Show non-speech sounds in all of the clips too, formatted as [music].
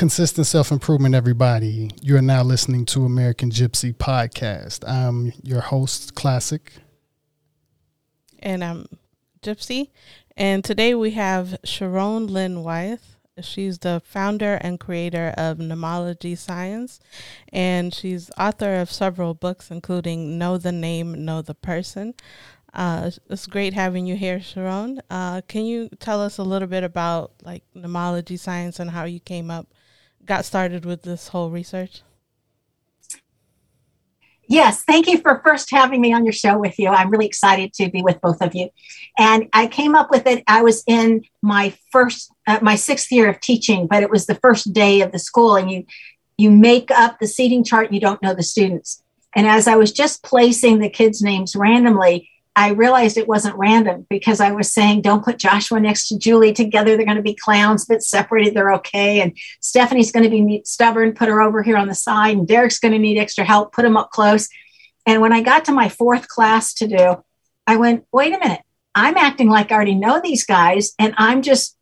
consistent self improvement, everybody. You are now listening to American Gypsy Podcast. I'm your host, Classic. And I'm Gypsy. And today we have Sharon Lynn Wyeth. She's the founder and creator of Nameology Science, and she's author of several books, including Know the Name, Know the Person. Uh, it's great having you here, Sharon. Uh, can you tell us a little bit about like Nameology Science and how you came up, got started with this whole research? Yes, thank you for first having me on your show with you. I'm really excited to be with both of you. And I came up with it. I was in my first, uh, my sixth year of teaching, but it was the first day of the school, and you you make up the seating chart. You don't know the students. And as I was just placing the kids' names randomly, I realized it wasn't random because I was saying, don't put Joshua next to Julie together. They're going to be clowns, but separated, they're okay. And Stephanie's going to be stubborn, put her over here on the side. And Derek's going to need extra help, put him up close. And when I got to my fourth class to do, I went, wait a minute, I'm acting like I already know these guys. And I'm just,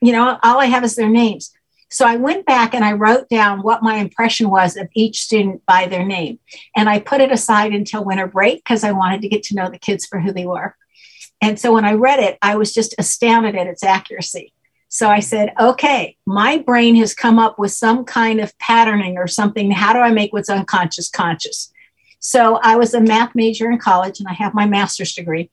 you know, all I have is their names. So I went back and I wrote down what my impression was of each student by their name. And I put it aside until winter break because I wanted to get to know the kids for who they were. And so when I read it, I was just astounded at its accuracy. So I said, okay, my brain has come up with some kind of patterning or something. How do I make what's unconscious conscious? So I was a math major in college and I have my master's degree.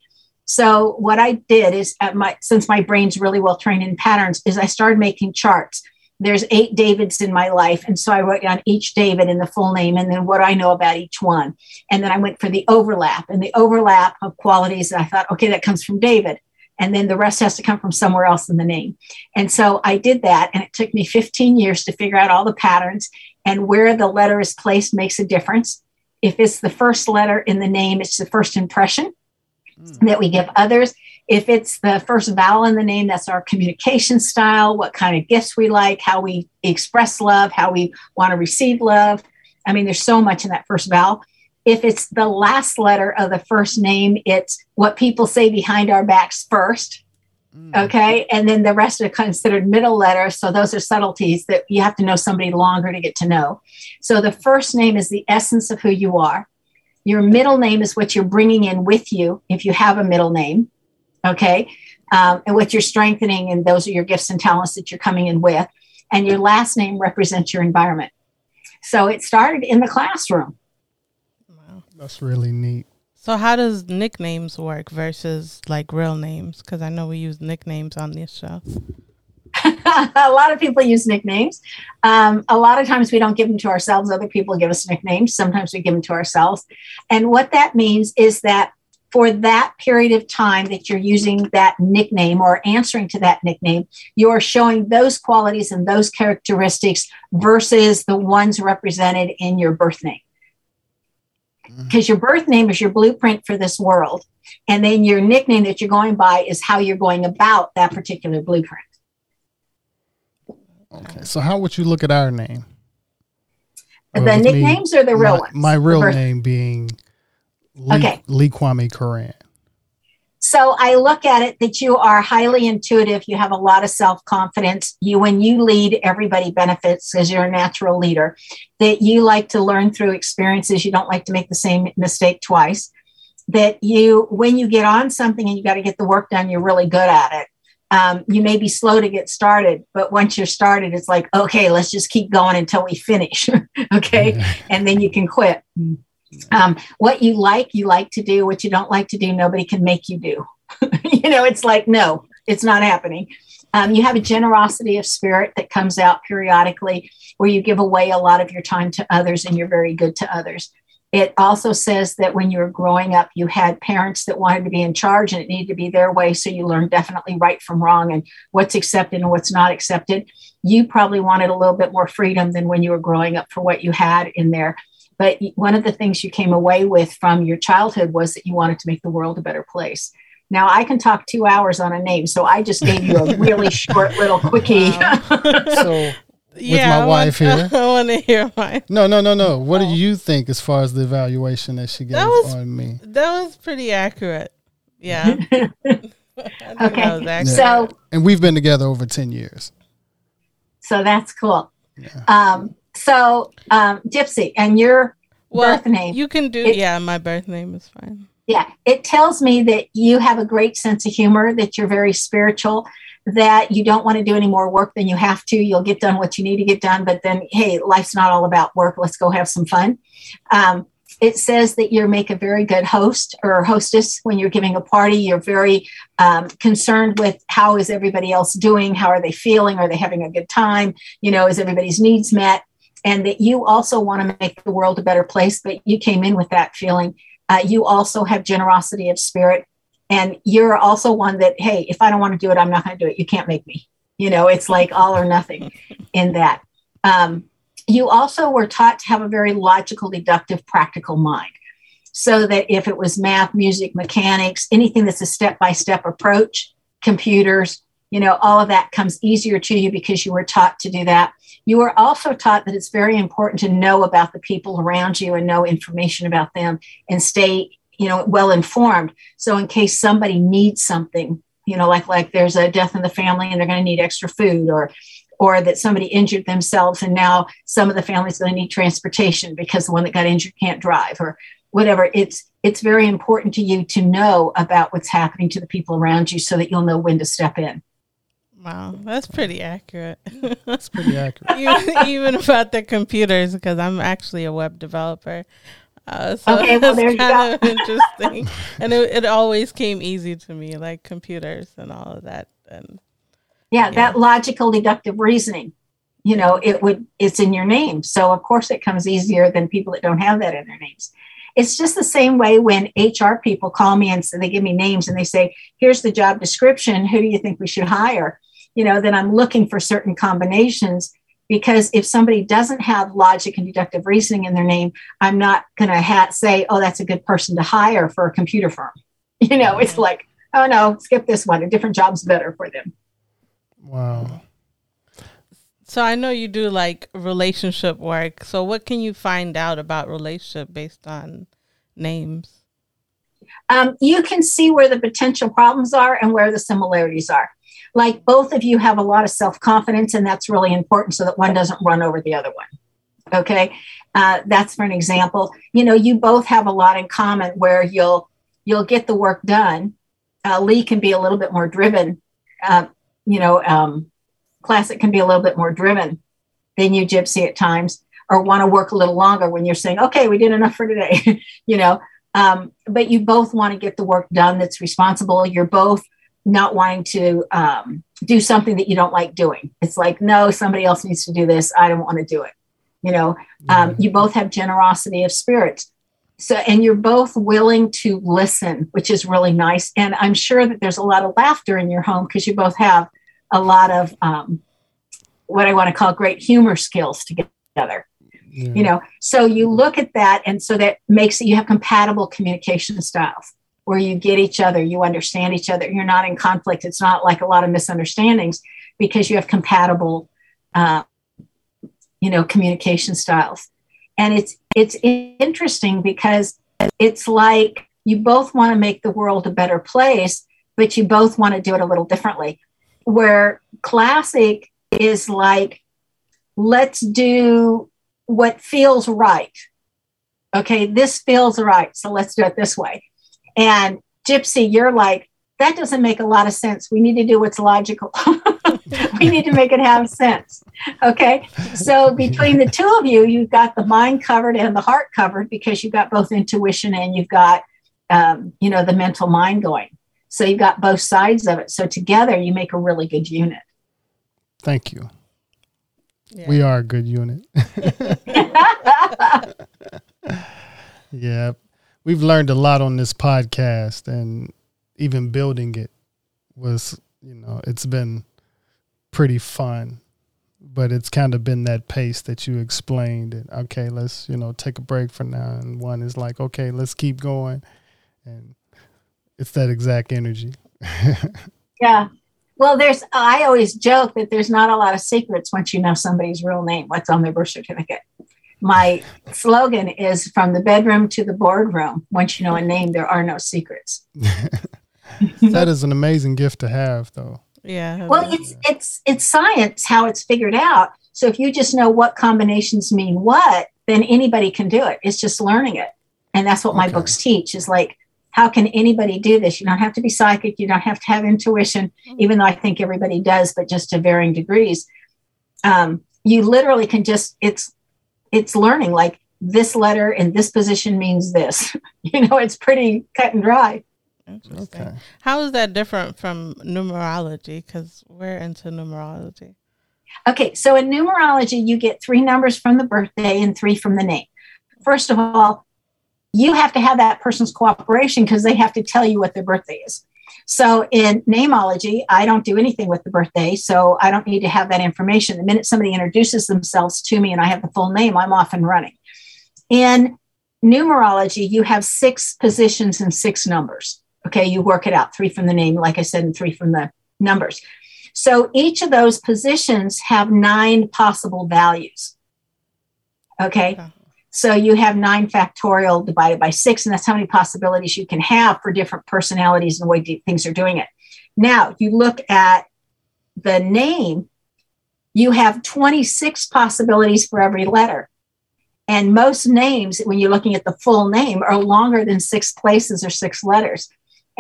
So what I did is uh, my since my brain's really well trained in patterns is I started making charts there's eight Davids in my life. And so I wrote down each David in the full name and then what I know about each one. And then I went for the overlap and the overlap of qualities that I thought, okay, that comes from David. And then the rest has to come from somewhere else in the name. And so I did that. And it took me 15 years to figure out all the patterns and where the letter is placed makes a difference. If it's the first letter in the name, it's the first impression mm. that we give others. If it's the first vowel in the name, that's our communication style, what kind of gifts we like, how we express love, how we want to receive love. I mean, there's so much in that first vowel. If it's the last letter of the first name, it's what people say behind our backs first. Mm. Okay. And then the rest are considered middle letters. So those are subtleties that you have to know somebody longer to get to know. So the first name is the essence of who you are. Your middle name is what you're bringing in with you if you have a middle name. Okay. Um, and what you're strengthening, and those are your gifts and talents that you're coming in with. And your last name represents your environment. So it started in the classroom. Wow. That's really neat. So how does nicknames work versus like real names? Because I know we use nicknames on this show. [laughs] a lot of people use nicknames. Um, a lot of times we don't give them to ourselves. Other people give us nicknames. Sometimes we give them to ourselves. And what that means is that for that period of time that you're using that nickname or answering to that nickname, you're showing those qualities and those characteristics versus the ones represented in your birth name. Because mm-hmm. your birth name is your blueprint for this world. And then your nickname that you're going by is how you're going about that particular blueprint. Okay. So, how would you look at our name? The nicknames me, or the real my, ones? My real name being Lee, okay. Lee Kwame Coran. So I look at it that you are highly intuitive. You have a lot of self confidence. You, when you lead, everybody benefits because you're a natural leader. That you like to learn through experiences. You don't like to make the same mistake twice. That you, when you get on something and you got to get the work done, you're really good at it. Um, you may be slow to get started, but once you're started, it's like, okay, let's just keep going until we finish. [laughs] okay. [laughs] And then you can quit. Um, what you like, you like to do. What you don't like to do, nobody can make you do. [laughs] you know, it's like, no, it's not happening. Um, you have a generosity of spirit that comes out periodically where you give away a lot of your time to others and you're very good to others. It also says that when you were growing up, you had parents that wanted to be in charge and it needed to be their way. So you learned definitely right from wrong and what's accepted and what's not accepted. You probably wanted a little bit more freedom than when you were growing up for what you had in there. But one of the things you came away with from your childhood was that you wanted to make the world a better place. Now I can talk two hours on a name, so I just gave you a [laughs] really short little quickie. [laughs] so with yeah, my I wife want, here. I want to [laughs] hear mine. No, no, no, no. What oh. do you think as far as the evaluation that she gave that was, on me? That was pretty accurate. Yeah. okay. So, and we've been together over ten years. So that's cool. Yeah. Um, so, um, Gypsy, and your well, birth name. You can do, it, yeah, my birth name is fine. Yeah, it tells me that you have a great sense of humor, that you're very spiritual, that you don't want to do any more work than you have to. You'll get done what you need to get done, but then, hey, life's not all about work. Let's go have some fun. Um, it says that you make a very good host or hostess when you're giving a party. You're very um, concerned with how is everybody else doing? How are they feeling? Are they having a good time? You know, is everybody's needs met? And that you also want to make the world a better place, but you came in with that feeling. Uh, you also have generosity of spirit. And you're also one that, hey, if I don't want to do it, I'm not going to do it. You can't make me. You know, it's like all or nothing [laughs] in that. Um, you also were taught to have a very logical, deductive, practical mind. So that if it was math, music, mechanics, anything that's a step by step approach, computers, you know, all of that comes easier to you because you were taught to do that. You are also taught that it's very important to know about the people around you and know information about them and stay, you know, well informed. So in case somebody needs something, you know, like like there's a death in the family and they're going to need extra food or or that somebody injured themselves and now some of the families going to need transportation because the one that got injured can't drive or whatever it's it's very important to you to know about what's happening to the people around you so that you'll know when to step in wow that's pretty accurate. That's pretty accurate. [laughs] Even, even about the computers because i'm actually a web developer. Uh, so okay, well, there kind of [laughs] interesting. And it, it always came easy to me like computers and all of that and yeah, yeah, that logical deductive reasoning you know it would it's in your name. So of course it comes easier than people that don't have that in their names. It's just the same way when hr people call me and so they give me names and they say here's the job description. Who do you think we should hire you know then i'm looking for certain combinations because if somebody doesn't have logic and deductive reasoning in their name i'm not going to ha- say oh that's a good person to hire for a computer firm [laughs] you know it's like oh no skip this one a different job's better for them Wow. So I know you do like relationship work. So what can you find out about relationship based on names? Um, you can see where the potential problems are and where the similarities are. Like both of you have a lot of self confidence, and that's really important so that one doesn't run over the other one. Okay, uh, that's for an example. You know, you both have a lot in common where you'll you'll get the work done. Uh, Lee can be a little bit more driven uh, you know, um, classic can be a little bit more driven than you gypsy at times, or want to work a little longer when you're saying, okay, we did enough for today, [laughs] you know. Um, but you both want to get the work done that's responsible. You're both not wanting to um, do something that you don't like doing. It's like, no, somebody else needs to do this. I don't want to do it. You know, um, mm-hmm. you both have generosity of spirit. So, and you're both willing to listen, which is really nice. And I'm sure that there's a lot of laughter in your home because you both have a lot of um, what I want to call great humor skills together. Yeah. You know, so you look at that, and so that makes it you have compatible communication styles where you get each other, you understand each other, you're not in conflict. It's not like a lot of misunderstandings because you have compatible, uh, you know, communication styles. And it's it's interesting because it's like you both want to make the world a better place but you both want to do it a little differently. Where classic is like let's do what feels right. Okay this feels right so let's do it this way and gypsy you're like that doesn't make a lot of sense we need to do what's logical [laughs] we need to make it have sense. Okay. So between the two of you, you've got the mind covered and the heart covered because you've got both intuition and you've got, um, you know, the mental mind going. So you've got both sides of it. So together you make a really good unit. Thank you. Yeah. We are a good unit. [laughs] [laughs] yeah. We've learned a lot on this podcast and even building it was, you know, it's been pretty fun but it's kind of been that pace that you explained and okay let's you know take a break for now and one is like okay let's keep going and it's that exact energy. [laughs] Yeah. Well there's i always joke that there's not a lot of secrets once you know somebody's real name what's on their birth certificate my slogan is from the bedroom to the boardroom once you know a name there are no secrets [laughs] that is an amazing gift to have though yeah. Well, it's it's it's science how it's figured out. So if you just know what combinations mean what, then anybody can do it. It's just learning it. And that's what my books teach is like, how can anybody do this? You don't have to be psychic. You don't have to have intuition, even though I think everybody does, but just to varying degrees. Um, you literally can just, it's, it's learning like this letter in this position means this. [laughs] you know, it's pretty cut and dry. Interesting. Okay. How is that different from numerology? Because we're into numerology. Okay, so in numerology, you get three numbers from the birthday and three from the name. First of all, you have to have that person's cooperation because they have to tell you what their birthday is. So in nameology, I don't do anything with the birthday, so I don't need to have that information. The minute somebody introduces themselves to me and I have the full name, I'm off and running. In numerology, you have six positions and six numbers. Okay, you work it out three from the name, like I said, and three from the numbers. So each of those positions have nine possible values. Okay. Okay. So you have nine factorial divided by six, and that's how many possibilities you can have for different personalities and the way things are doing it. Now, if you look at the name, you have 26 possibilities for every letter. And most names, when you're looking at the full name, are longer than six places or six letters.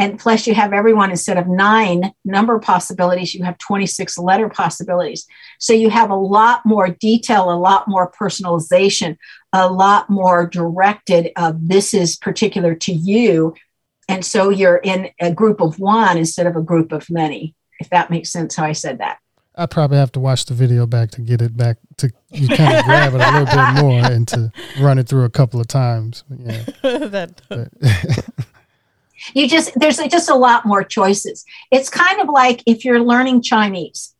And plus, you have everyone instead of nine number possibilities, you have 26 letter possibilities. So you have a lot more detail, a lot more personalization, a lot more directed of this is particular to you. And so you're in a group of one instead of a group of many, if that makes sense how I said that. I probably have to watch the video back to get it back to you kind of [laughs] grab it a little bit more and to run it through a couple of times. Yeah. [laughs] that But [laughs] You just, there's just a lot more choices. It's kind of like if you're learning Chinese,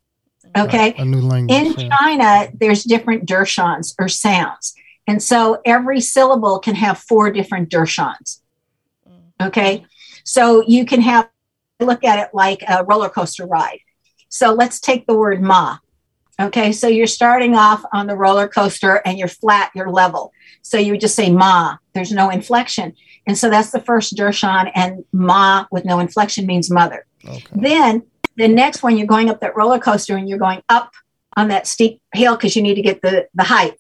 okay? a new language. In yeah. China, there's different dershans or sounds. And so every syllable can have four different dershans. Okay. So you can have, look at it like a roller coaster ride. So let's take the word ma. Okay. So you're starting off on the roller coaster and you're flat, you're level. So you would just say ma, there's no inflection. And so that's the first dershan. And ma with no inflection means mother. Okay. Then the next one, you're going up that roller coaster and you're going up on that steep hill because you need to get the, the height.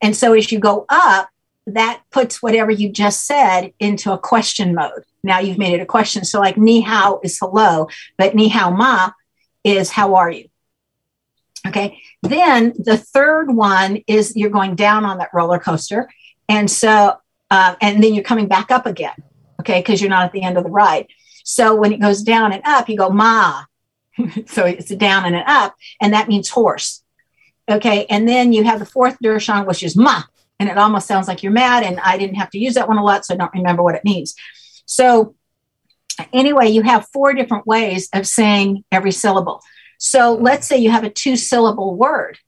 And so as you go up, that puts whatever you just said into a question mode. Now you've made it a question. So like ni hao is hello, but ni hao ma is how are you? Okay. Then the third one is you're going down on that roller coaster. And so, uh, and then you're coming back up again. Okay. Because you're not at the end of the ride. So when it goes down and up, you go ma. [laughs] so it's a down and an up, and that means horse. Okay. And then you have the fourth dershan, which is ma. And it almost sounds like you're mad. And I didn't have to use that one a lot, so I don't remember what it means. So, anyway, you have four different ways of saying every syllable. So, let's say you have a two syllable word.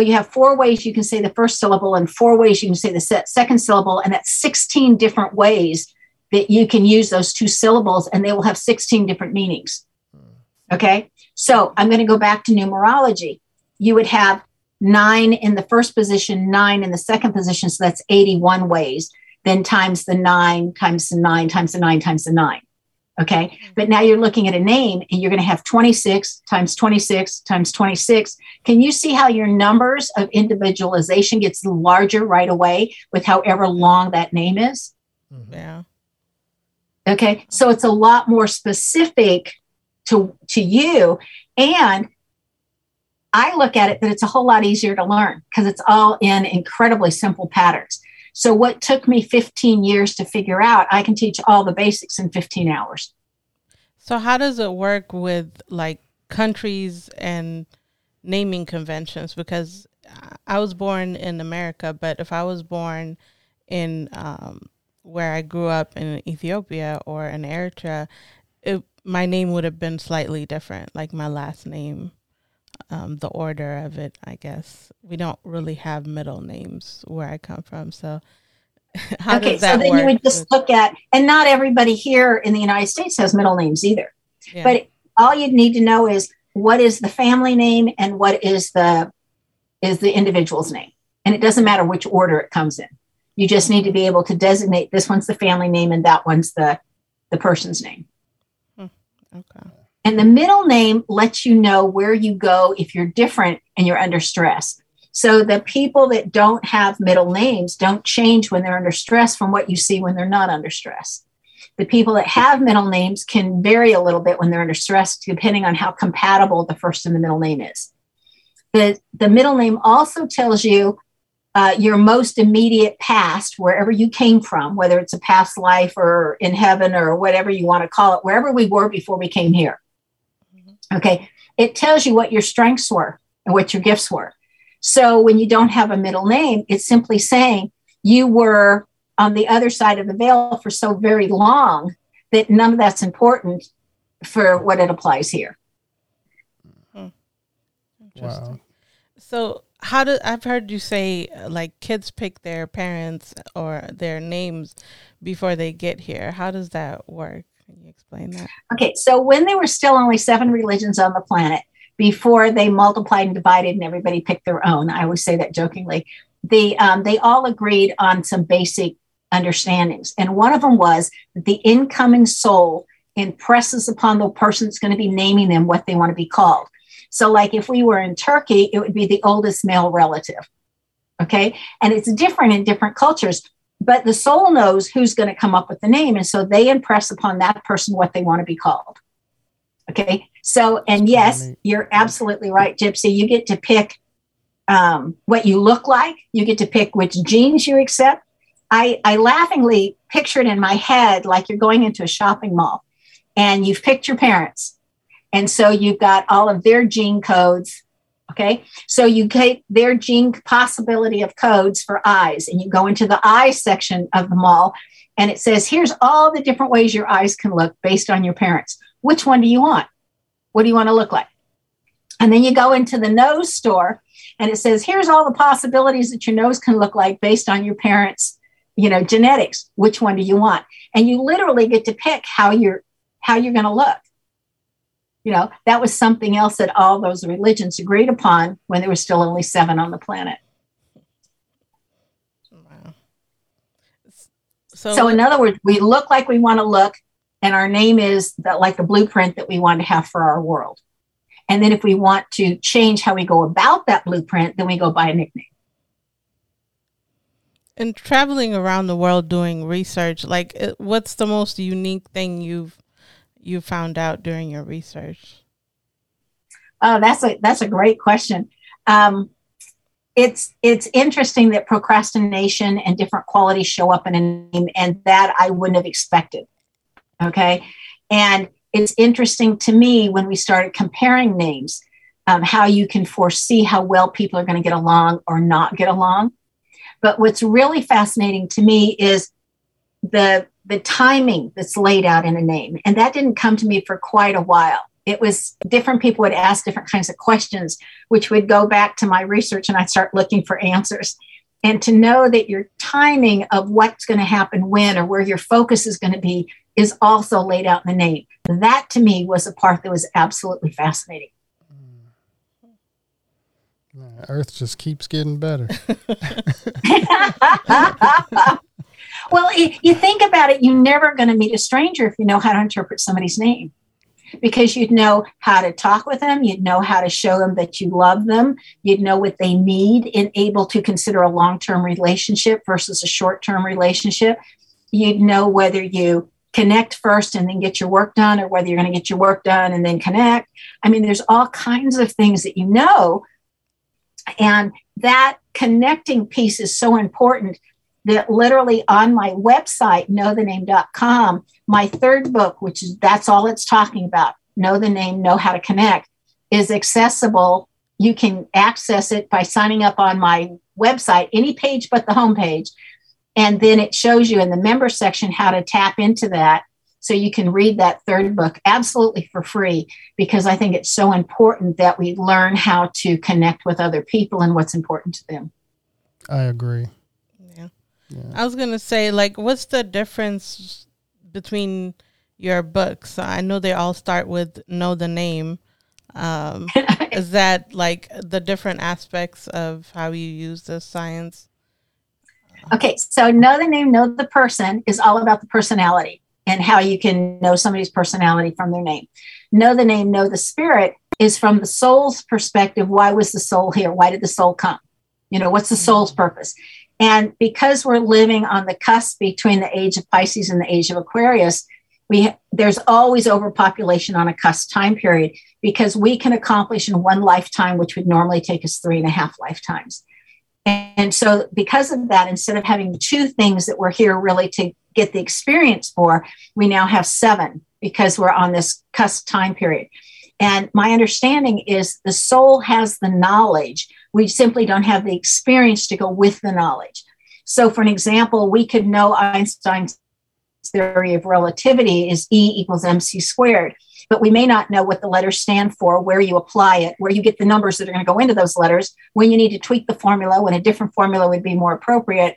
Well, you have four ways you can say the first syllable and four ways you can say the second syllable. And that's 16 different ways that you can use those two syllables, and they will have 16 different meanings. Hmm. Okay. So, I'm going to go back to numerology. You would have nine in the first position, nine in the second position. So that's 81 ways. Then times the nine, times the nine, times the nine, times the nine. Okay. Mm-hmm. But now you're looking at a name and you're going to have 26 times 26 times 26. Can you see how your numbers of individualization gets larger right away with however long that name is? Mm-hmm. yeah. Okay. So it's a lot more specific to, to you. And I look at it that it's a whole lot easier to learn because it's all in incredibly simple patterns. So what took me 15 years to figure out, I can teach all the basics in 15 hours. So how does it work with like countries and naming conventions? Because I was born in America, but if I was born in um, where I grew up in Ethiopia or in Eritrea, it, my name would have been slightly different, like my last name, um, the order of it, I guess. We don't really have middle names where I come from. So [laughs] how okay, does that so then work? you would just look at, and not everybody here in the United States has middle names either. yeah. But all you'd need to know is what is the family name and what is the is the individual's name. And it doesn't matter which order it comes in. You just need to be able to designate this one's the family name and that one's the the person's name. okay. And the middle name lets you know where you go if you're different and you're under stress. So the people that don't have middle names don't change when they're under stress from what you see when they're not under stress. The people that have middle names can vary a little bit when they're under stress, depending on how compatible the first and the middle name is. The, the middle name also tells you uh, your most immediate past, wherever you came from, whether it's a past life or in heaven or whatever you want to call it, wherever we were before we came here. Okay. It tells you what your strengths were and what your gifts were. So when you don't have a middle name, it's simply saying you were on the other side of the veil for so very long that none of that's important for what it applies here. Hmm. Interesting. Wow. So how do I've heard you say like kids pick their parents or their names before they get here. How does that work? Can you explain that? Okay, so when there were still only seven religions on the planet, before they multiplied and divided and everybody picked their own, I always say that jokingly. The um, they all agreed on some basic understandings, and one of them was that the incoming soul impresses upon the person that's going to be naming them what they want to be called. So, like if we were in Turkey, it would be the oldest male relative. Okay. And it's different in different cultures, but the soul knows who's going to come up with the name. And so they impress upon that person what they want to be called. Okay. So, and yes, you're absolutely right, Gypsy. You get to pick um, what you look like, you get to pick which genes you accept. I, I laughingly pictured in my head like you're going into a shopping mall and you've picked your parents and so you've got all of their gene codes. Okay. So you get their gene possibility of codes for eyes and you go into the eye section of the mall and it says, here's all the different ways your eyes can look based on your parents. Which one do you want? What do you want to look like? And then you go into the nose store and it says, here's all the possibilities that your nose can look like based on your parents' you know genetics which one do you want and you literally get to pick how you're how you're going to look you know, that was something else that all those religions agreed upon when there were still only seven on the planet. Wow. So, so in other words, we look like we want to look, and our name is that like a blueprint that we want to have for our world. And then if we want to change how we go about that blueprint, then we go by a nickname. And traveling around the world doing research, like what's the most unique thing you've you found out during your research? Oh, that's a that's a great question. Um, it's it's interesting that procrastination and different qualities show up in a name, and that I wouldn't have expected. Okay, and it's interesting to me when we started comparing names, um, how you can foresee how well people are going to get along or not get along. But what's really fascinating to me is the the timing that's laid out in a name. And that didn't come to me for quite a while. It was different people would ask different kinds of questions, which would go back to my research and I'd start looking for answers. And to know that your timing of what's going to happen when or where your focus is going to be is also laid out in the name. That to me was a part that was absolutely fascinating. Earth just keeps getting better. [laughs] [laughs] Well, you think about it, you're never going to meet a stranger if you know how to interpret somebody's name because you'd know how to talk with them, you'd know how to show them that you love them, you'd know what they need and able to consider a long-term relationship versus a short-term relationship. You'd know whether you connect first and then get your work done or whether you're going to get your work done and then connect. I mean, there's all kinds of things that you know. And that connecting piece is so important that literally on my website, knowthename.com, my third book, which is that's all it's talking about, know the name, know how to connect, is accessible. You can access it by signing up on my website, any page but the homepage. And then it shows you in the member section how to tap into that. So you can read that third book absolutely for free because I think it's so important that we learn how to connect with other people and what's important to them. I agree. Yeah. I was gonna say, like, what's the difference between your books? I know they all start with "Know the Name." Um, [laughs] is that like the different aspects of how you use the science? Okay, so know the name, know the person is all about the personality and how you can know somebody's personality from their name. Know the name, know the spirit is from the soul's perspective. Why was the soul here? Why did the soul come? You know, what's the soul's purpose? And because we're living on the cusp between the age of Pisces and the age of Aquarius, we there's always overpopulation on a cusp time period because we can accomplish in one lifetime, which would normally take us three and a half lifetimes. And so, because of that, instead of having two things that we're here really to get the experience for, we now have seven because we're on this cusp time period. And my understanding is the soul has the knowledge. We simply don't have the experience to go with the knowledge. So, for an example, we could know Einstein's theory of relativity is E equals mc squared but we may not know what the letters stand for, where you apply it, where you get the numbers that are going to go into those letters, when you need to tweak the formula, when a different formula would be more appropriate,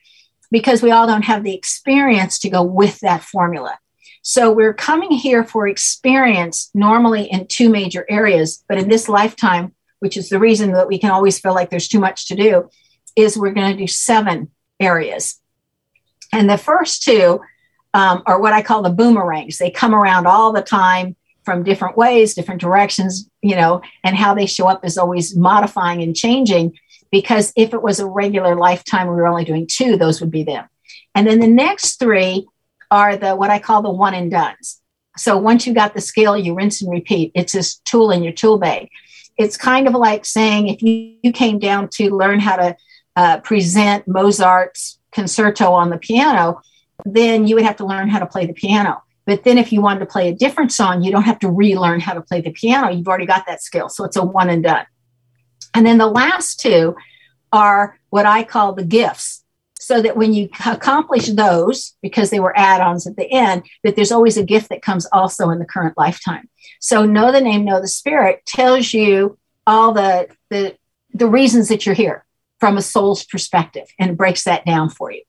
because we all don't have the experience to go with that formula. So we're coming here for experience normally in two major areas, but in this lifetime, which is the reason that we can always feel like there's too much to do, is we're going to do seven areas. And the first two um, are what I call the boomerangs. They come around all the time from different ways, different directions, you know, and how they show up is always modifying and changing. Because if it was a regular lifetime, we were only doing two, those would be them. And then the next three are the what I call the one and dones. So once you got the skill, you rinse and repeat. It's this tool in your tool bag. It's kind of like saying if you, you came down to learn how to uh, present Mozart's concerto on the piano, then you would have to learn how to play the piano. But then if you wanted to play a different song, you don't have to relearn how to play the piano. You've already got that skill. So it's a one and done. And then the last two are what I call the gifts. So that when you accomplish those, because they were add ons at the end, that there's always a gift that comes also in the current lifetime. So know the name, know the spirit tells you all the, the, the reasons that you're here from a soul's perspective and breaks that down for you.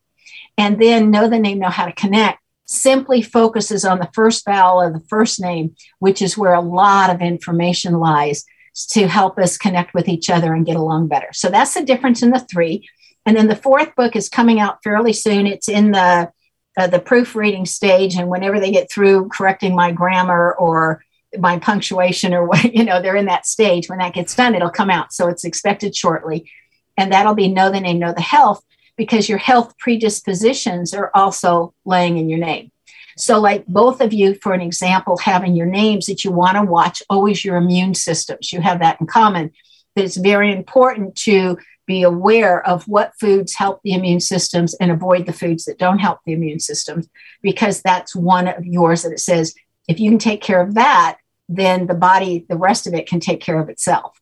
And then know the name, know how to connect simply focuses on the first vowel of the first name, which is where a lot of information lies to help us connect with each other and get along better. So that's the difference in the three. And then the fourth book is coming out fairly soon. It's in the uh, the proofreading stage, and whenever they get through correcting my grammar or my punctuation or what, you know, they're in that stage. When that gets done, it'll come out. So it's expected shortly, and that'll be know the name, know the health because your health predispositions are also laying in your name. So, like both of you, for an example, having your names that you want to watch, always your immune systems. You have that in common. That it's very important to be aware of what foods help the immune systems and avoid the foods that don't help the immune systems, because that's one of yours that it says if you can take care of that, then the body, the rest of it can take care of itself.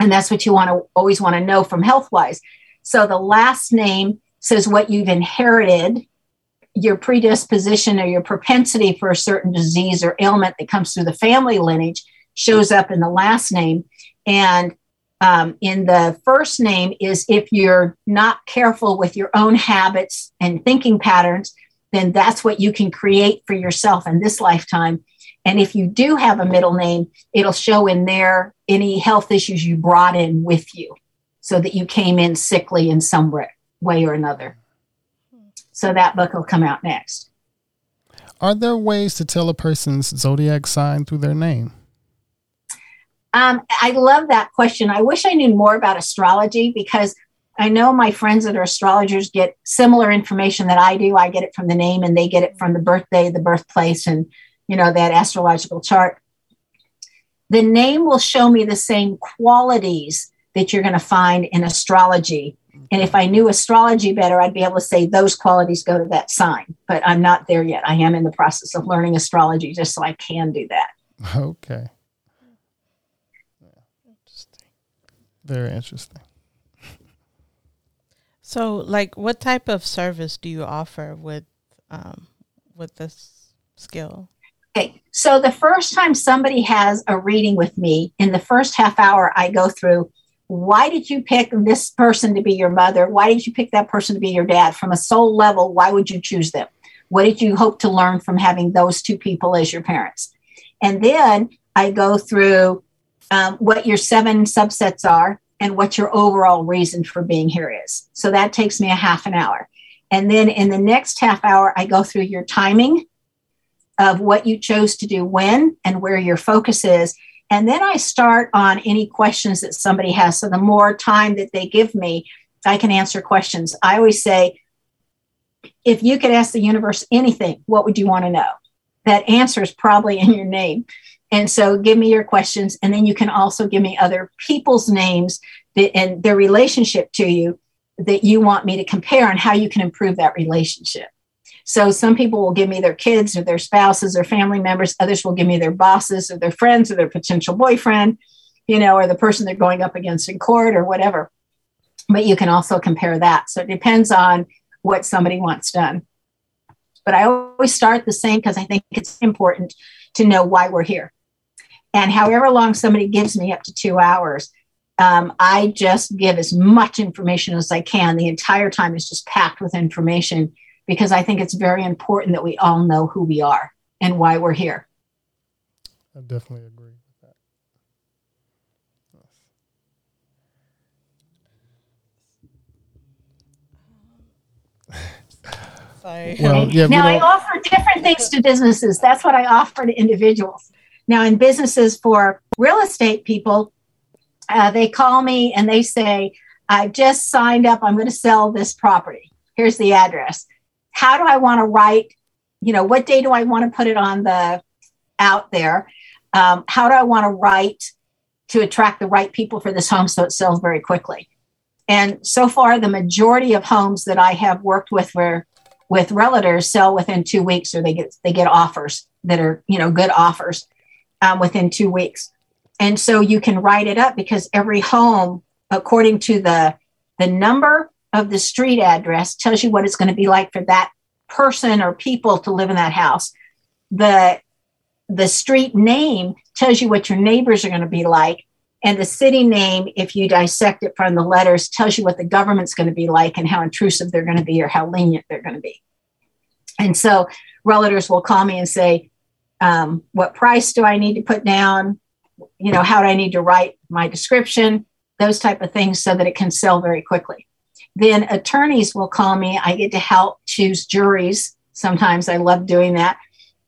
And that's what you want to always want to know from health wise. So the last name says what you've inherited, your predisposition or your propensity for a certain disease or ailment that comes through the family lineage shows up in the last name. And um, in the first name is if you're not careful with your own habits and thinking patterns, then that's what you can create for yourself in this lifetime. And if you do have a middle name, it'll show in there any health issues you brought in with you so that you came in sickly in some way or another. So that book will come out next. Are there ways to tell a person's zodiac sign through their name? Um, I love that question. I wish I knew more about astrology because I know my friends that are astrologers get similar information that I do. I get it from the name and they get it from the birthday, the birthplace, and you know that astrological chart. The name will show me the same qualities that you're going to find in astrology. And if I knew astrology better, I'd be able to say those qualities go to that sign. But I'm not there yet. I am in the process of learning astrology just so I can do that. Okay. Interesting. Very interesting. So, like, what type of service do you offer with um, with this skill? Okay, so the first time somebody has a reading with me, in the first half hour, I go through why did you pick this person to be your mother? Why did you pick that person to be your dad? From a soul level, why would you choose them? What did you hope to learn from having those two people as your parents? And then I go through um, what your seven subsets are and what your overall reason for being here is. So that takes me a half an hour. And then in the next half hour, I go through your timing of what you chose to do when and where your focus is And then I start on any questions that somebody has. So the more time that they give me, I can answer questions. I always say, if you could ask the universe anything, what would you want to know? That answer is probably in your name. And so give me your questions. And then you can also give me other people's names that, and their relationship to you that you want me to compare and how you can improve that relationship. So some people will give me their kids or their spouses or family members. Others will give me their bosses or their friends or their potential boyfriend, you know, or the person they're going up against in court or whatever. But you can also compare that. So it depends on what somebody wants done. But I always start the same because I think it's important to know why we're here. And however long somebody gives me, up to two hours, um, I just give as much information as I can. The entire time is just packed with information because I think it's very important that we all know who we are and why we're here. I definitely agree with that. Sorry. [laughs] Well, yeah, now I offer different things to businesses. That's what I offer to individuals. Now, in businesses for real estate people, uh, they call me and they say, I've just signed up. I'm going to sell this property. Here's the address how do I want to write? You know, what day do I want to put it on the out there? Um, how do I want to write to attract the right people for this home so it sells very quickly? And so far, the majority of homes that I have worked with were with realtors sell within two weeks, or they get they get offers that are you know good offers um, within two weeks. And so you can write it up because every home, according to the the number of the street address tells you what it's going to be like for that person or people to live in that house. The the street name tells you what your neighbors are going to be like. And the city name, if you dissect it from the letters, tells you what the government's going to be like and how intrusive they're going to be or how lenient they're going to be. And so realtors will call me and say, um, what price do I need to put down? You know, how do I need to write my description? Those type of things so that it can sell very quickly. Then attorneys will call me. I get to help choose juries. Sometimes I love doing that.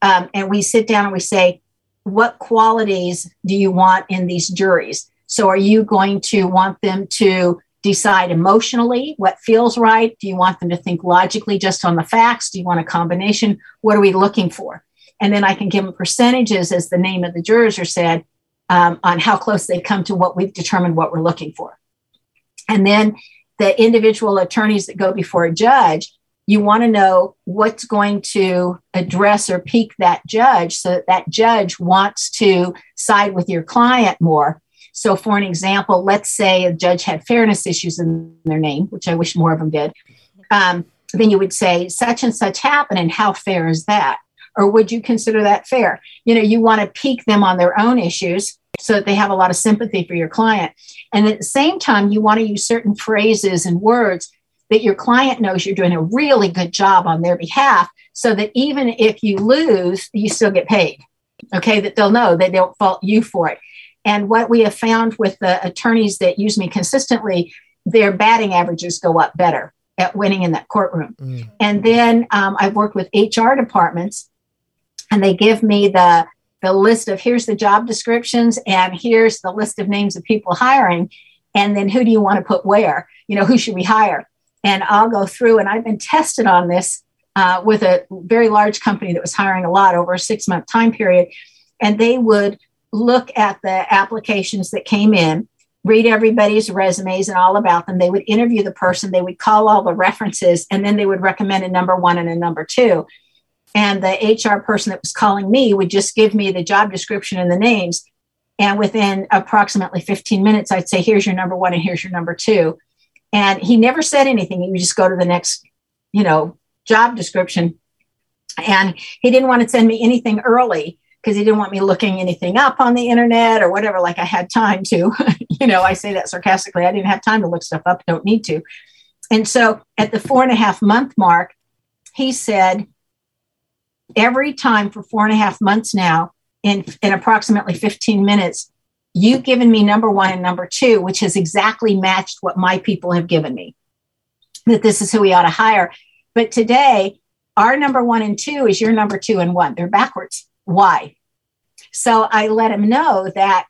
Um, and we sit down and we say, what qualities do you want in these juries? So, are you going to want them to decide emotionally what feels right? Do you want them to think logically just on the facts? Do you want a combination? What are we looking for? And then I can give them percentages, as the name of the jurors are said, um, on how close they come to what we've determined what we're looking for. And then the individual attorneys that go before a judge, you want to know what's going to address or pique that judge so that that judge wants to side with your client more. So, for an example, let's say a judge had fairness issues in their name, which I wish more of them did. Um, then you would say, such and such happened, and how fair is that? Or would you consider that fair? You know, you want to pique them on their own issues so that they have a lot of sympathy for your client. And at the same time, you want to use certain phrases and words that your client knows you're doing a really good job on their behalf so that even if you lose, you still get paid. Okay, that they'll know that they don't fault you for it. And what we have found with the attorneys that use me consistently, their batting averages go up better at winning in that courtroom. Mm. And then um, I've worked with HR departments, and they give me the the list of here's the job descriptions and here's the list of names of people hiring. And then who do you want to put where? You know who should we hire? And i'll go through and i've been tested on this uh, with a very large company that was hiring a lot over a six month time period. And they would look at the applications that came in read everybody's resumes and all about them. They would interview the person. They would call all the references and then they would recommend a number one and a number two and the HR person that was calling me would just give me the job description and the names. And within approximately 15 minutes, I'd say, here's your number one and here's your number two. And he never said anything. He would just go to the next, you know, job description. And he didn't want to send me anything early because he didn't want me looking anything up on the internet or whatever, like I had time to. [laughs] you know, I say that sarcastically. I didn't have time to look stuff up, don't need to. And so at the four and a half month mark, he said, every time for four and a half months now, in, in approximately 15 minutes, you've given me number one and number two, which has exactly matched what my people have given me. That this is who we ought to hire. But today, our number one and two is your number two and one. They're backwards. Why? So I let him know that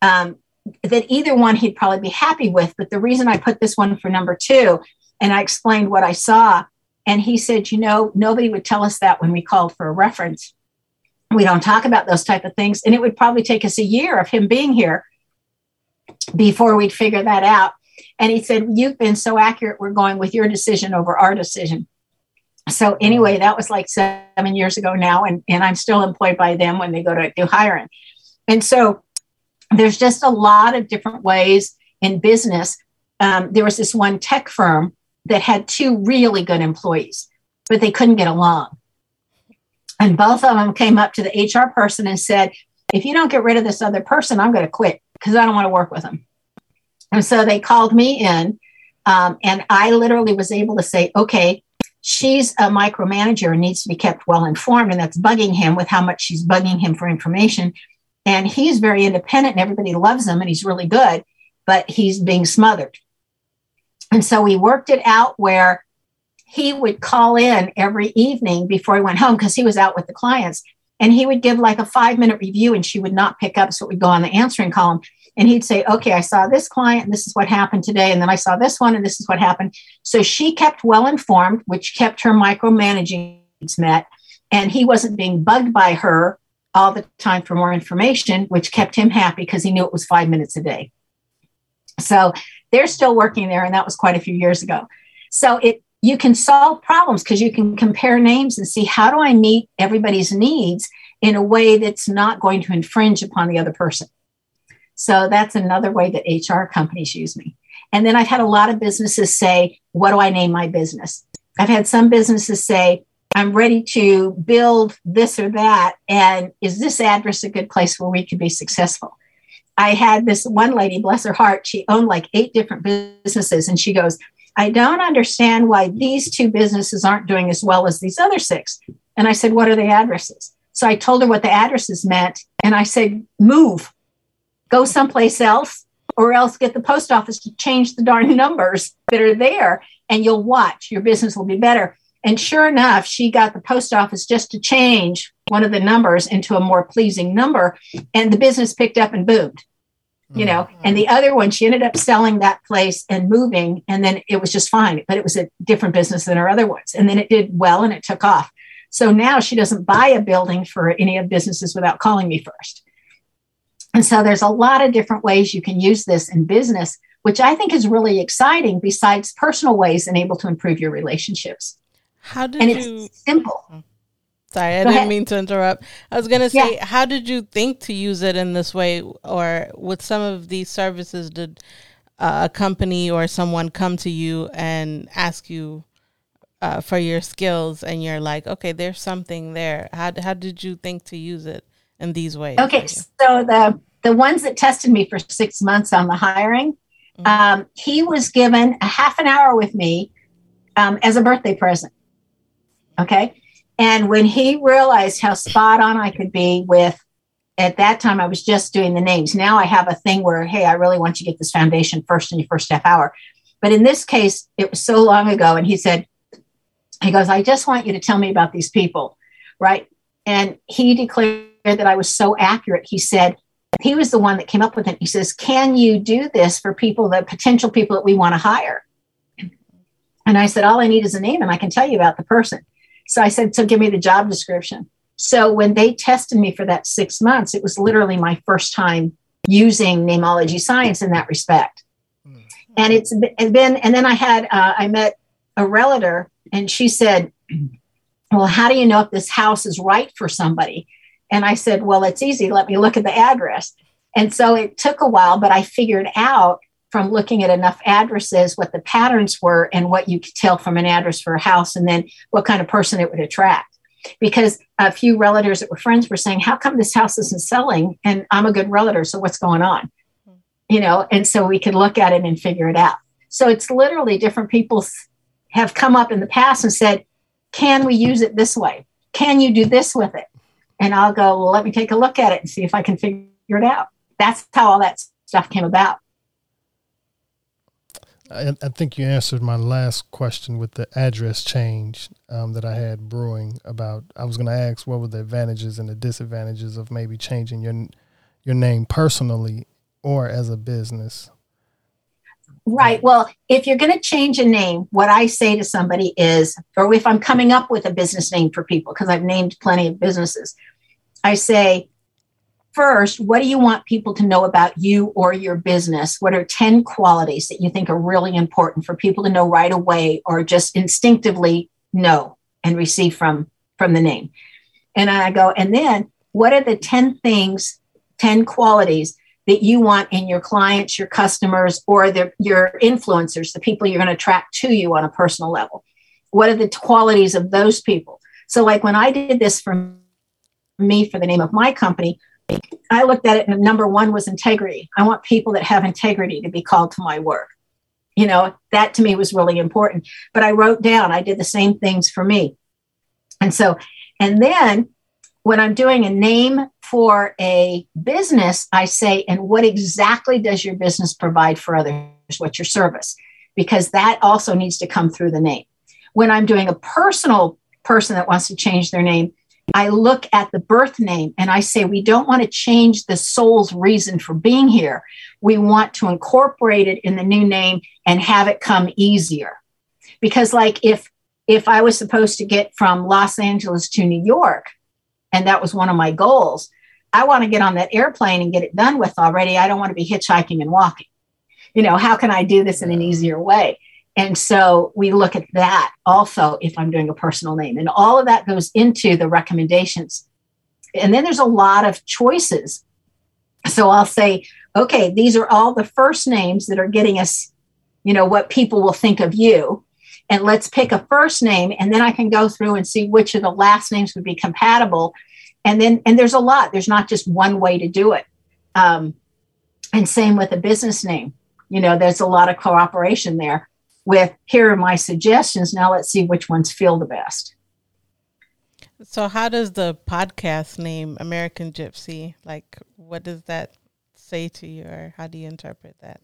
um, that either one he'd probably be happy with. But the reason I put this one for number two, and I explained what I saw, and he said, you know, nobody would tell us that when we called for a reference. We don't talk about those type of things, and it would probably take us a year of him being here before we'd figure that out. And he said, You've been so accurate. We're going with your decision over our decision. So, anyway, that was like seven years ago now. And, and I'm still employed by them when they go to do hiring. And so, there's just a lot of different ways in business. Um, there was this one tech firm that had two really good employees, but they couldn't get along. And both of them came up to the HR person and said, If you don't get rid of this other person, I'm going to quit because I don't want to work with them. And so they called me in, um, and I literally was able to say, okay, she's a micromanager and needs to be kept well informed. And that's bugging him with how much she's bugging him for information. And he's very independent and everybody loves him and he's really good, but he's being smothered. And so we worked it out where he would call in every evening before he went home because he was out with the clients and he would give like a five minute review and she would not pick up. So it would go on the answering column and he'd say, okay, I saw this client and this is what happened today. And then I saw this one and this is what happened. So she kept well informed, which kept her micromanaging needs met. And he wasn't being bugged by her all the time for more information, which kept him happy because he knew it was five minutes a day. So they're still working there. And that was quite a few years ago. So it, you can solve problems because you can compare names and see how do I meet everybody's needs in a way that's not going to infringe upon the other person. So that's another way that HR companies use me. And then I've had a lot of businesses say, What do I name my business? I've had some businesses say, I'm ready to build this or that. And is this address a good place where we could be successful? I had this one lady, bless her heart, she owned like eight different businesses. And she goes, I don't understand why these two businesses aren't doing as well as these other six. And I said, What are the addresses? So I told her what the addresses meant. And I said, Move go someplace else or else get the post office to change the darn numbers that are there and you'll watch your business will be better and sure enough she got the post office just to change one of the numbers into a more pleasing number and the business picked up and boomed you know mm-hmm. and the other one she ended up selling that place and moving and then it was just fine but it was a different business than her other ones and then it did well and it took off so now she doesn't buy a building for any of businesses without calling me first and so there's a lot of different ways you can use this in business, which I think is really exciting besides personal ways and able to improve your relationships. How did and you it's simple. Sorry, I Go didn't ahead. mean to interrupt. I was going to say, yeah. how did you think to use it in this way? Or with some of these services, did uh, a company or someone come to you and ask you uh, for your skills and you're like, okay, there's something there. How, how did you think to use it? in these ways? Okay, so the the ones that tested me for six months on the hiring, mm-hmm. um, he was given a half an hour with me um, as a birthday present. Okay, and when he realized how spot on I could be with, at that time I was just doing the names. Now I have a thing where, hey, I really want you to get this foundation first in your first half hour. But in this case, it was so long ago, and he said, he goes, I just want you to tell me about these people, right? And he declared that I was so accurate. He said, he was the one that came up with it. He says, Can you do this for people, the potential people that we want to hire? And I said, All I need is a name and I can tell you about the person. So I said, So give me the job description. So when they tested me for that six months, it was literally my first time using Nameology science in that respect. Mm-hmm. And it's been, and then I had, uh, I met a realtor and she said, Well, how do you know if this house is right for somebody? And I said, Well, it's easy. Let me look at the address. And so it took a while, but I figured out from looking at enough addresses what the patterns were and what you could tell from an address for a house and then what kind of person it would attract. Because a few relatives that were friends were saying, How come this house isn't selling? And I'm a good relative, so what's going on? Mm-hmm. You know, and so we could look at it and figure it out. So it's literally different people have come up in the past and said, Can we use it this way? Can you do this with it? and I'll go, well, let me take a look at it and see if I can figure it out. That's how all that stuff came about. I, I think you answered my last question with the address change um, that I had brewing about. I was going to ask what were the advantages and the disadvantages of maybe changing your your name personally or as a business? Right. Well, if you're going to change a name, what I say to somebody is, or if I'm coming up with a business name for people, because I've named plenty of businesses, I say, first, what do you want people to know about you or your business? What are 10 qualities that you think are really important for people to know right away or just instinctively know and receive from from the name? And I go, and then what are the 10 things, 10 qualities that you want in your clients, your customers, or your influencers, the people you're going to attract to you on a personal level? What are the qualities of those people? So, like when I did this for me for the name of my company, I looked at it and number one was integrity. I want people that have integrity to be called to my work. You know, that to me was really important. But I wrote down, I did the same things for me. And so, and then when I'm doing a name for a business, I say, and what exactly does your business provide for others? What's your service? Because that also needs to come through the name. When I'm doing a personal person that wants to change their name, I look at the birth name and I say, we don't want to change the soul's reason for being here. We want to incorporate it in the new name and have it come easier. Because, like, if if I was supposed to get from Los Angeles to New York, and that was one of my goals. I want to get on that airplane and get it done with already. I don't want to be hitchhiking and walking. You know, how can I do this in an easier way? And so we look at that also if I'm doing a personal name. And all of that goes into the recommendations. And then there's a lot of choices. So I'll say, okay, these are all the first names that are getting us, you know, what people will think of you and let's pick a first name and then i can go through and see which of the last names would be compatible and then and there's a lot there's not just one way to do it um, and same with a business name you know there's a lot of cooperation there with here are my suggestions. Now let's see which ones feel the best. So how does the podcast name american gypsy like what does that say to you or how do you interpret that?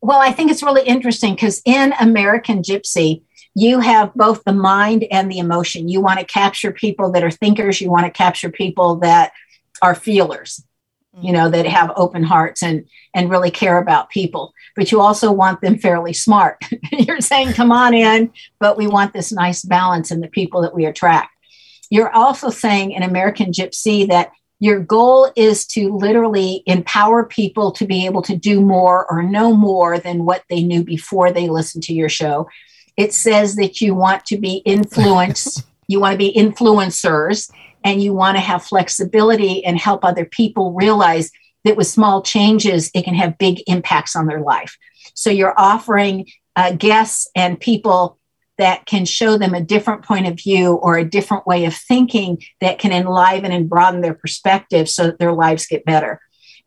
Well, I think it's really interesting because in American Gypsy, you have both the mind and the emotion. You want to capture people that are thinkers, you want to capture people that are feelers, you know, that have open hearts and and really care about people. But you also want them fairly smart. [laughs] You're saying, come on in, but we want this nice balance in the people that we attract. You're also saying in American Gypsy that your goal is to literally empower people to be able to do more or know more than what they knew before they listened to your show. It says that you want to be [laughs] influenced, you want to be influencers, and you want to have flexibility and help other people realize that with small changes, it can have big impacts on their life. So you're offering uh, guests and people that can show them a different point of view or a different way of thinking that can enliven and broaden their perspective so that their lives get better.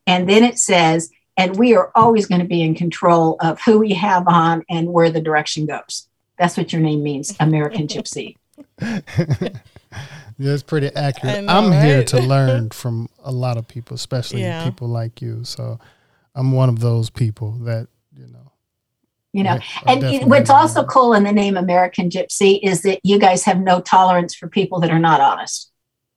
And then it says, and we are always going to be in control of who we have on and where the direction goes. That's what your name means, American Gypsy. [laughs] [laughs] That's pretty accurate. Know, I'm right? here to [laughs] learn from a lot of people, especially yeah. people like you. So I'm one of those people that you know You know, and what's also cool in the name american gypsy is that you guys have no tolerance for people that are not honest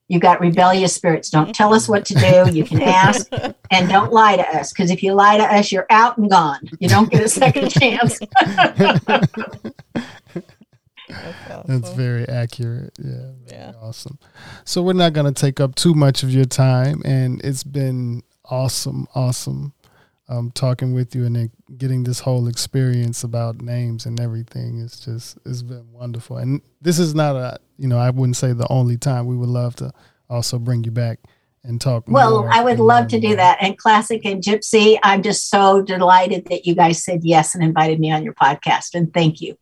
you got rebellious spirits don't tell us what to do you can [laughs] ask and don't lie to us because if you lie to us you're out and gone you don't get a second chance That's, That's, very accurate. Yeah, very yeah. Awesome. So we're not going to take up too much of your time, and it's been awesome, awesome um, talking with you and then getting this whole experience about names and everything It's just it's been wonderful. And this is not a you know I wouldn't say the only time. We would love to also bring you back and talk. Well, I would love to do that. And Classic and Gypsy, I'm just so delighted that you guys said yes and invited me on your podcast. And thank you.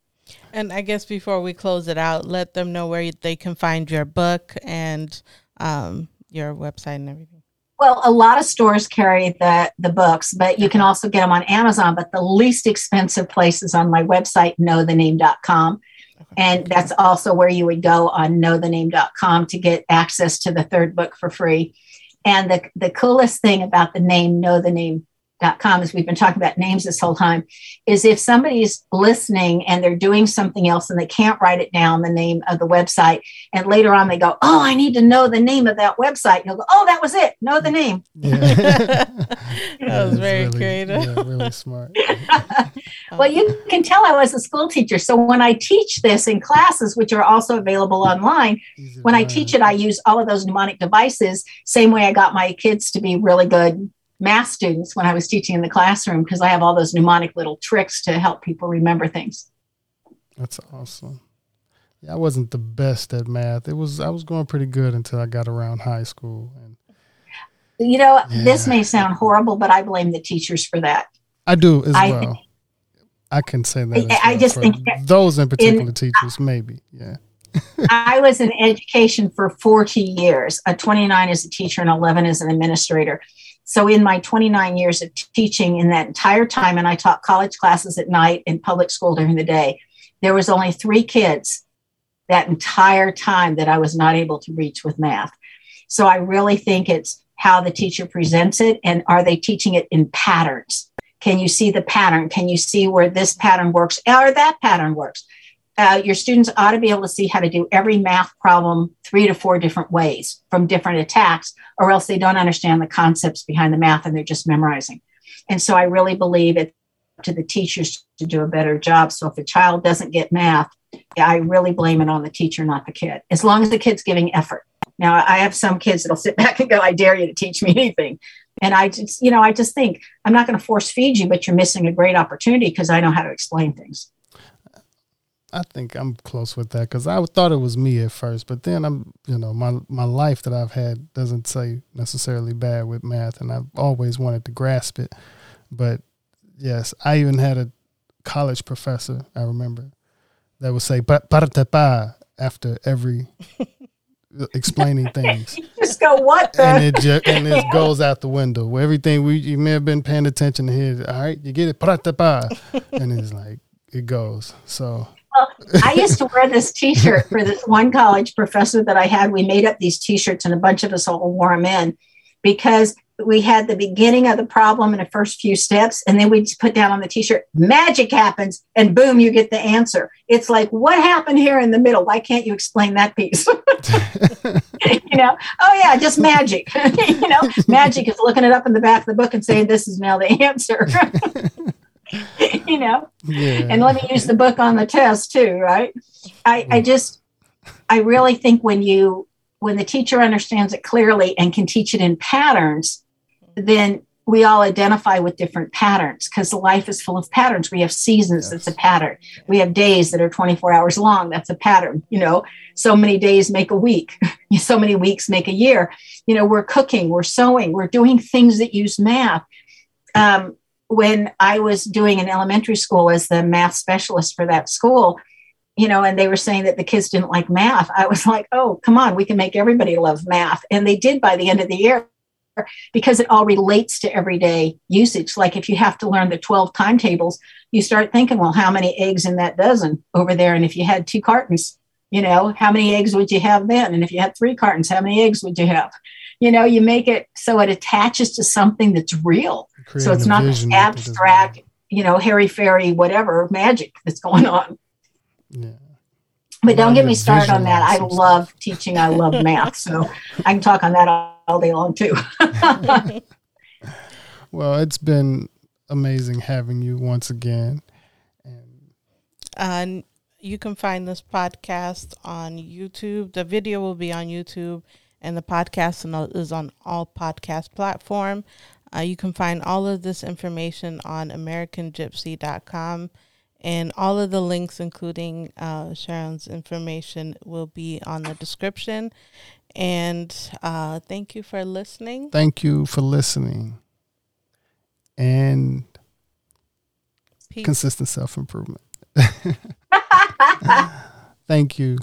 And I guess before we close it out, let them know where they can find your book and um, your website and everything. Well, a lot of stores carry the the books, but you can also get them on Amazon. But the least expensive place is on my website, knowthename.com. And that's also where you would go on knowthename.com to get access to the third book for free. And the, the coolest thing about the name, knowthename.com, com, as we've been talking about names this whole time, is if somebody's listening and they're doing something else and they can't write it down, the name of the website, and later on they go, Oh, I need to know the name of that website. You'll go, Oh, that was it. Know the name. Yeah. [laughs] that was [laughs] very really, creative. Yeah, really smart. [laughs] well, you can tell I was a school teacher. So when I teach this in classes, which are also available online, when I teach it, I use all of those mnemonic devices, same way I got my kids to be really good math students when I was teaching in the classroom because I have all those mnemonic little tricks to help people remember things. That's awesome. Yeah, I wasn't the best at math. It was I was going pretty good until I got around high school. And you know, yeah. this may sound horrible, but I blame the teachers for that. I do as I well. Think, I can say that. I, well just think those in particular in, teachers, maybe, yeah. [laughs] I was in education for 40 years, a 29 as a teacher and 11 as an administrator. So, in my 29 years of teaching, in that entire time, and I taught college classes at night and public school during the day, there was only three kids that entire time that I was not able to reach with math. So, I really think it's how the teacher presents it and are they teaching it in patterns? Can you see the pattern? Can you see where this pattern works or that pattern works? Uh, your students ought to be able to see how to do every math problem three to four different ways from different attacks, or else they don't understand the concepts behind the math and they're just memorizing. And so I really believe it's up to the teachers to do a better job. So if a child doesn't get math, I really blame it on the teacher, not the kid, as long as the kid's giving effort. Now, I have some kids that'll sit [laughs] back and go, I dare you to teach me anything. And I just, you know, I just think I'm not going to force feed you, but you're missing a great opportunity because I know how to explain things. I think I'm close with that because I thought it was me at first, but then I'm, you know, my my life that I've had doesn't say necessarily bad with math, and I've always wanted to grasp it. But yes, I even had a college professor I remember that would say "pa" after every uh, [laughs] explaining things. just go what? The? And it [laughs] just, and it goes out the window. Everything we you may have been paying attention to here. All right, you get it, [laughs] and it's like it goes. So well, I used to wear this T-shirt for this one college professor that I had. We made up these T-shirts, and a bunch of us all wore them in because we had the beginning of the problem in the first few steps, and then we just put down on the T-shirt, "Magic happens," and boom, you get the answer. It's like, what happened here in the middle? Why can't you explain that piece? [laughs] you know, oh yeah, just magic. [laughs] you know, magic is looking it up in the back of the book and saying, "This is now the answer." [laughs] [laughs] you know? Yeah. and let me use the book on the test too right? I i just i really think when you when the teacher understands it clearly and can teach it in patterns then we all identify with different patterns because life is full of patterns. We have seasons yes. that's a pattern. We have days that are 24 hours long. That's a pattern you know? So many days make a week. [laughs] So many weeks make a year. You know we're cooking we're sewing we're doing things that use math. Um, when I was doing an elementary school as the math specialist for that school, you know, and they were saying that the kids didn't like math, I was [laughs] like, oh, come on, we can make everybody love math. And they did by the end of the year because it all relates to everyday usage. Like if you have to learn the 12 timetables, you start thinking, well, how many eggs in that dozen over there? And if you had two cartons, you know, how many eggs would you have then? And if you had three cartons, how many eggs would you have? You know, you make it so it attaches to something that's real so it's not this abstract, you know, hairy fairy, whatever magic that's going on. Yeah. But don't get me started on that. I love stuff. teaching. I love math. So I can talk on that all day long too. [laughs] well, it's been amazing having you once again. And uh, you can find this podcast on YouTube. The video will be on YouTube, and the podcast is on all podcast platform. Uh, you can find all of this information on AmericanGypsy.com. And all of the links, including uh, Sharon's information, will be on the description. And uh, thank you for listening. Thank you for listening. And Peace. consistent self improvement. [laughs] thank you.